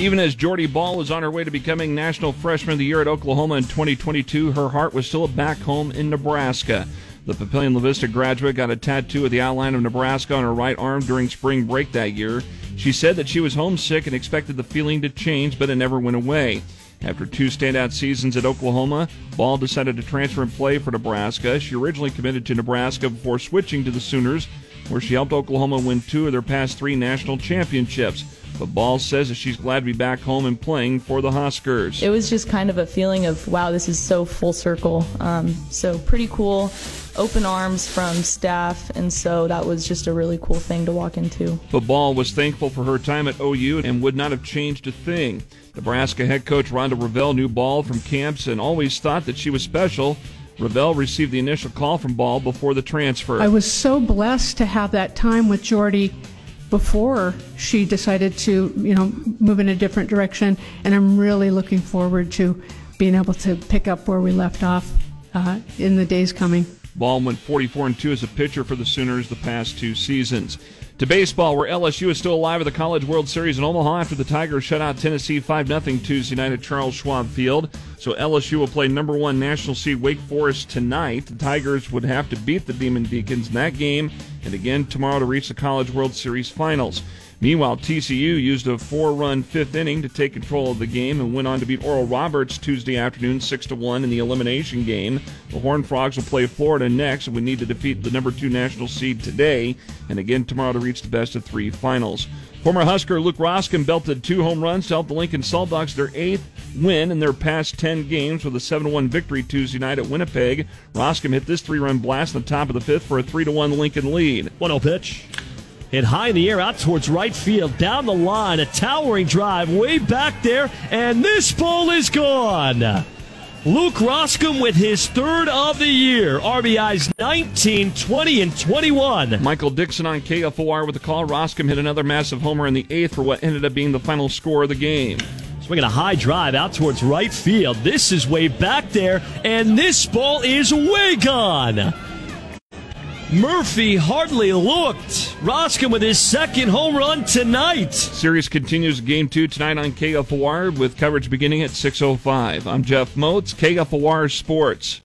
Even as Jordy Bahl was on her way to becoming National Freshman of the Year at Oklahoma in 2022, her heart was still back home in Nebraska. The Papillion La Vista graduate got a tattoo of the outline of Nebraska on her right arm during spring break that year. She said that she was homesick and expected the feeling to change, but it never went away. After two standout seasons at Oklahoma, Bahl decided to transfer and play for Nebraska. She originally committed to Nebraska before switching to the Sooners, where she helped Oklahoma win two of their past three national championships. But Bahl says that she's glad to be back home and playing for the Huskers. It was just kind of a feeling of, wow, this is so full circle. Um, so pretty cool open arms from staff, and so that was just a really cool thing to walk into. But Bahl was thankful for her time at OU and would not have changed a thing. Nebraska head coach Rhonda Revelle knew Bahl from camps and always thought that she was special. Revelle received the initial call from Bahl before the transfer. I was so blessed to have that time with Jordy before she decided to, you know, move in a different direction, and I'm really looking forward to being able to pick up where we left off uh, in the days coming. Bahl went 44 and 2 as a pitcher for the Sooners the past two seasons. To baseball, where LSU is still alive at the College World Series in Omaha after the Tigers shut out Tennessee 5 0 Tuesday night at Charles Schwab Field. So LSU will play number one national seed Wake Forest tonight. The Tigers would have to beat the Demon Deacons in that game and again tomorrow to reach the College World Series finals. Meanwhile, TCU used a four-run fifth inning to take control of the game and went on to beat Oral Roberts Tuesday afternoon, six to one in the elimination game. The Horned Frogs will play Florida next, and we need to defeat the number two national seed today, and again tomorrow to reach the best of three finals. Former Husker Luke Roskam belted two home runs to help the Lincoln Salt Dogs their eighth win in their past 10 games with a 7-1 victory Tuesday night at Winnipeg. Roskam hit this three-run blast in the top of the fifth for a 3-1 Lincoln lead. 1-0 pitch. Hit high in the air out towards right field, down the line, a towering drive way back there, and this ball is gone. Luke Roskam with his third of the year. RBIs 19, 20, and 21. Michael Dixon on KFOR with the call. Roskam hit another massive homer in the eighth for what ended up being the final score of the game. Swinging a high drive out towards right field. This is way back there, and this ball is way gone. Murphy hardly looked. Roskam with his second home run tonight. Series continues game two tonight on KFOR with coverage beginning at 6.05. I'm Jeff Motz, KFOR Sports.